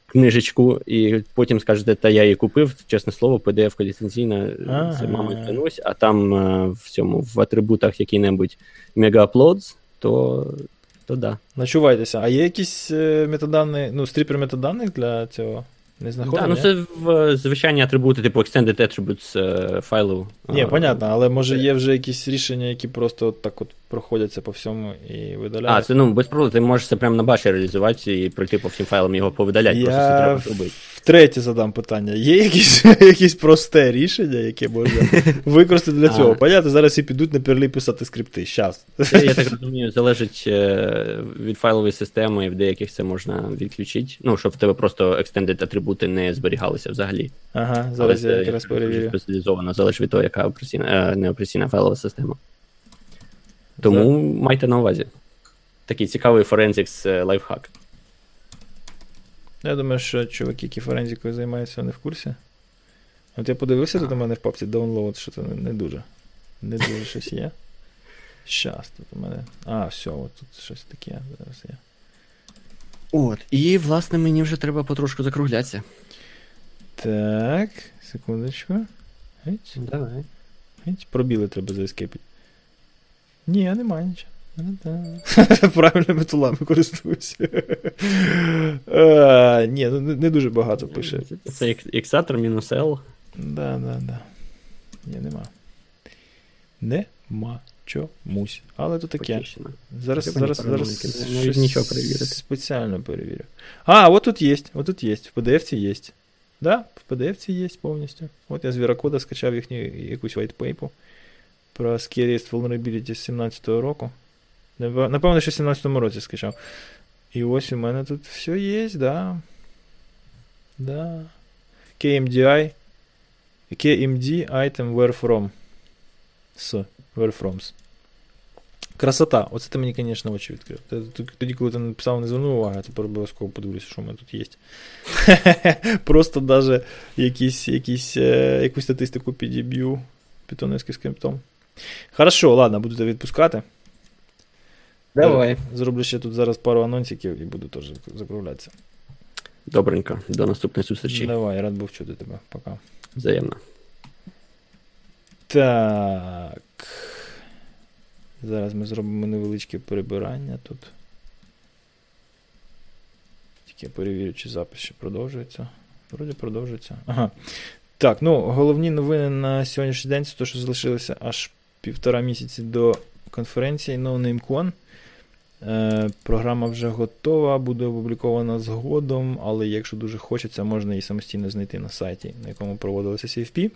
книжечку, і потім скажете, та я її купив, чесне слово, PDF ліцензійна, Ага. це мамою клянусь, а там е, в цьому в атрибутах який-небудь мегааплодс, то, то да. Начувайтеся. А є якісь е, метадані, ну, стріпер метаданих для цього? Не Да, Так, ну це в звичайні атрибути, типу Extended Attributes е, файлу. Ні, понятно, але може є вже якісь рішення, які просто от так от проходяться по всьому і А, це ну без проблем, ти можеш це прямо на баші реалізувати і пройти по всім файлам його повидаляти, просто це треба зробити. втретє задам питання. Є якісь, <laughs> якісь просте рішення, яке можна <laughs> використати для цього? Понятно, зараз всі підуть на перлі писати скрипти. Щас. Це, я так <laughs> розумію, залежить е, від файлової системи, і в деяких це можна відключити. Ну, щоб в тебе просто extended атрибути не зберігалися взагалі. Ага, зараз Але я якраз перевірю. спеціалізовано, залежить від того, яка операційна, е, файлова система. Тому майте на увазі. Такий цікавий форензікс е, лайфхак. Я думаю, що чуваки, які форензикою займаються, вони в курсі. От я подивився тут у мене в папці download, що це не, не дуже. Не дуже щось є. Щас, тут у мене. А, все, от тут щось таке зараз є. От, і власне мені вже треба потрошку закруглятися. Так, секундочку. Геть, Давай. геть. Пробіли треба заескепити. Ні, немає нічого. <laughs> Правильними тулами користуюся. Е, Ні, ну не дуже багато пише. Це іксатор мінус L. Да, да, да. Ні, нема. Нема чомусь. Але то таке. Зараз, зараз, зараз нічого перевірити. спеціально перевірю. А, от тут є, от тут є. В PDF є. Да, в PDF є повністю. От я з Віракода скачав їхню якусь white paper про Scariest Vulnerability з 17-го року. Нап- Напевно, що в 17-му році скачав. І ось у мене тут все є, да. Да. KMDI. KMD item where from. С. Where froms. Красота. Оце ти мені, звісно, очі відкрив. Тоді, коли ти написав, не звернув уваги, а тепер обов'язково подивлюся, що в мене тут є. <laughs> Просто даже якісь, якісь, е, якусь статистику підіб'ю питонецьким скриптом. Хорошо, ладно, буду тебе відпускати. Давай. Зроблю ще тут зараз пару анонсиків і буду теж закруглятися. Добренько. До наступної зустрічі. Давай, рад був чути тебе. Пока. Взаємно. Так. Зараз ми зробимо невеличке перебирання тут. Тільки я перевірю, чи запис ще продовжується. Вроді продовжується. Ага. Так, ну, головні новини на сьогоднішній день це те, що залишилося аж півтора місяці до конференції NoNameCon. Е, програма вже готова, буде опублікована згодом, але якщо дуже хочеться, можна її самостійно знайти на сайті, на якому проводилося CFP.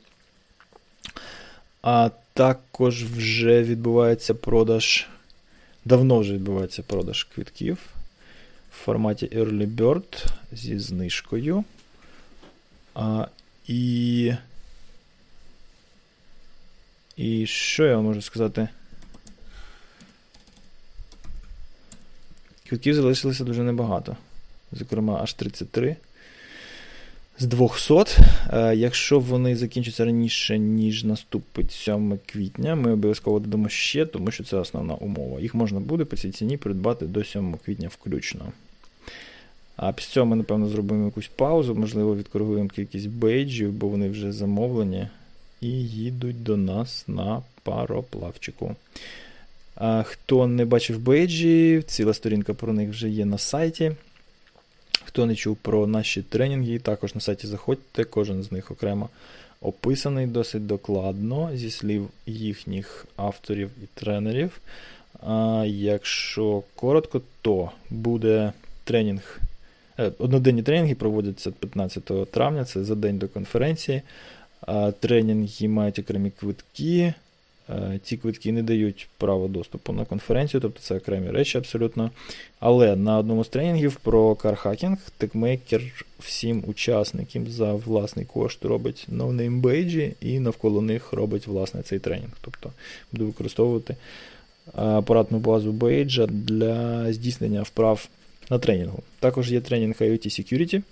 А також вже відбувається продаж. Давно вже відбувається продаж квитків в форматі Early Bird зі знижкою. А, і. І що я вам можу сказати? Квитків залишилося дуже небагато. Зокрема, аж 33 з 200. Е, Якщо вони закінчаться раніше, ніж наступить 7 квітня, ми обов'язково додамо ще, тому що це основна умова. Їх можна буде по цій ціні придбати до 7 квітня включно. А після цього ми, напевно, зробимо якусь паузу, можливо, відкоригуємо кількість бейджів, бо вони вже замовлені, і їдуть до нас на пароплавчику. А хто не бачив бейджі, ціла сторінка про них вже є на сайті. Хто не чув про наші тренінги, також на сайті заходьте, кожен з них окремо описаний досить докладно зі слів їхніх авторів і тренерів. А якщо коротко, то буде тренінг. е, Одноденні тренінги проводяться 15 травня, це за день до конференції. Тренінги мають окремі квитки. Ці квитки не дають право доступу на конференцію, тобто це окремі речі абсолютно. Але на одному з тренінгів про car hacking TechMaker всім учасникам за власний кошт робить no name бейджі і навколо них робить власне цей тренінг. Тобто буде використовувати апаратну базу бейджа для здійснення вправ на тренінгу. Також є тренінг IoT Security.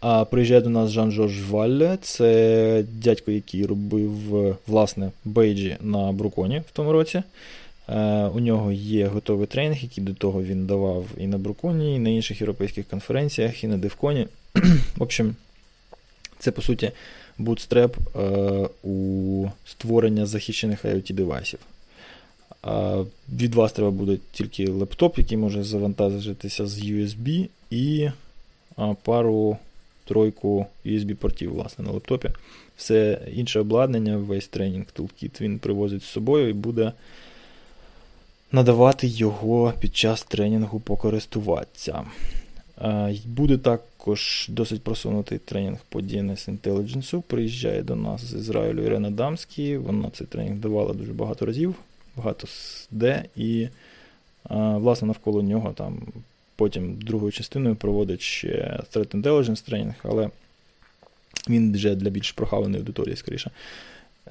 А приїжджає до нас Жан-Жорж Валле, це дядько, який робив власне бейджі на Бруконі в тому році. Е, у нього є готовий тренінг, який до того він давав і на Бруконі, і на інших європейських конференціях, і на Девконі. В общем, це по суті бутстреп е, у створення захищених IoT девайсів. Від вас треба буде тільки лептоп, який може завантажитися з USB, і пару тройку USB-портів власне, на лептопі. Все інше обладнання, весь тренінг Toolkit він привозить з собою і буде надавати його під час тренінгу покористуватися. Буде також досить просунутий тренінг по DNS Intelligence. Приїжджає до нас з Ізраїлю Ірина Дамський. Вона цей тренінг давала дуже багато разів, багато де, і, власне, навколо нього там потім другою частиною проводить ще Threat Intelligence тренінг, але він вже для більш прохавленої аудиторії, скоріше.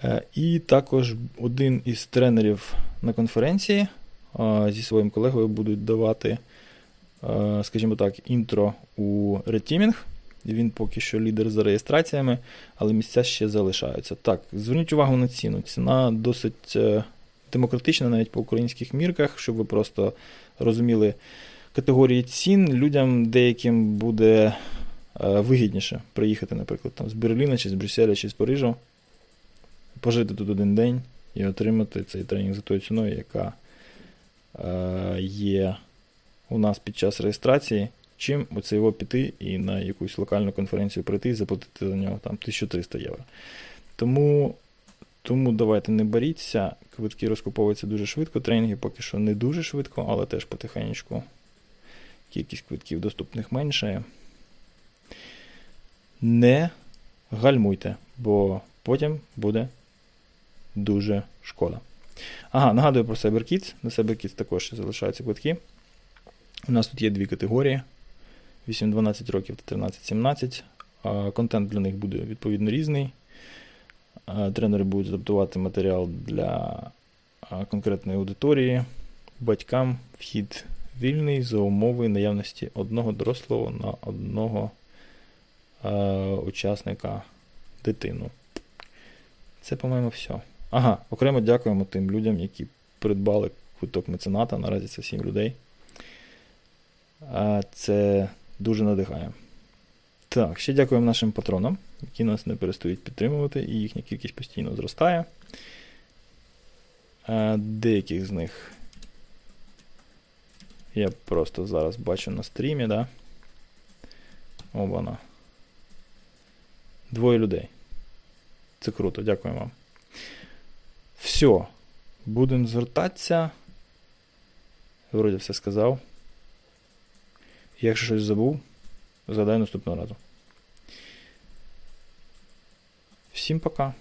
Е, і також один із тренерів на конференції зі своїм колегою будуть давати, скажімо так, інтро у ретімінг. Він поки що лідер за реєстраціями, але місця ще залишаються. Так, зверніть увагу на ціну. Ціна досить е, демократична, навіть по українських мірках, щоб ви просто розуміли категорії цін. Людям деяким буде е, вигідніше приїхати, наприклад, там, з Берліна, чи з Брюсселя, чи з Парижу, пожити тут один день і отримати цей тренінг за тою ціною, яка Е, є у нас під час реєстрації, чим оце його піти і на якусь локальну конференцію прийти і заплатити за нього там 1300 євро. Тому тому давайте не боріться, квитки розкуповуються дуже швидко, тренінги поки що не дуже швидко, але теж потихеньку кількість квитків доступних меншає. Не гальмуйте, бо потім буде дуже шкода. Ага, нагадую про CyberKids. На CyberKids також залишаються квитки. У нас тут є дві категорії: 8-12 років та 13-17. Контент для них буде відповідно різний. Тренери будуть адаптувати матеріал для конкретної аудиторії. Батькам вхід вільний за умови наявності одного дорослого на одного учасника дитину. Це, по-моєму, все. Ага, окремо дякуємо тим людям, які придбали квиток мецената. Наразі це 7 людей. Це дуже надихає. Так, ще дякуємо нашим патронам, які нас не перестають підтримувати, і їхня кількість постійно зростає. Деяких з них я просто зараз бачу на стрімі, да? Обана. Двоє людей. Це круто, дякую вам. Все. Будемо звертатися. Вроді все сказав. Якщо щось забув, згадай наступного разу. Всім пока.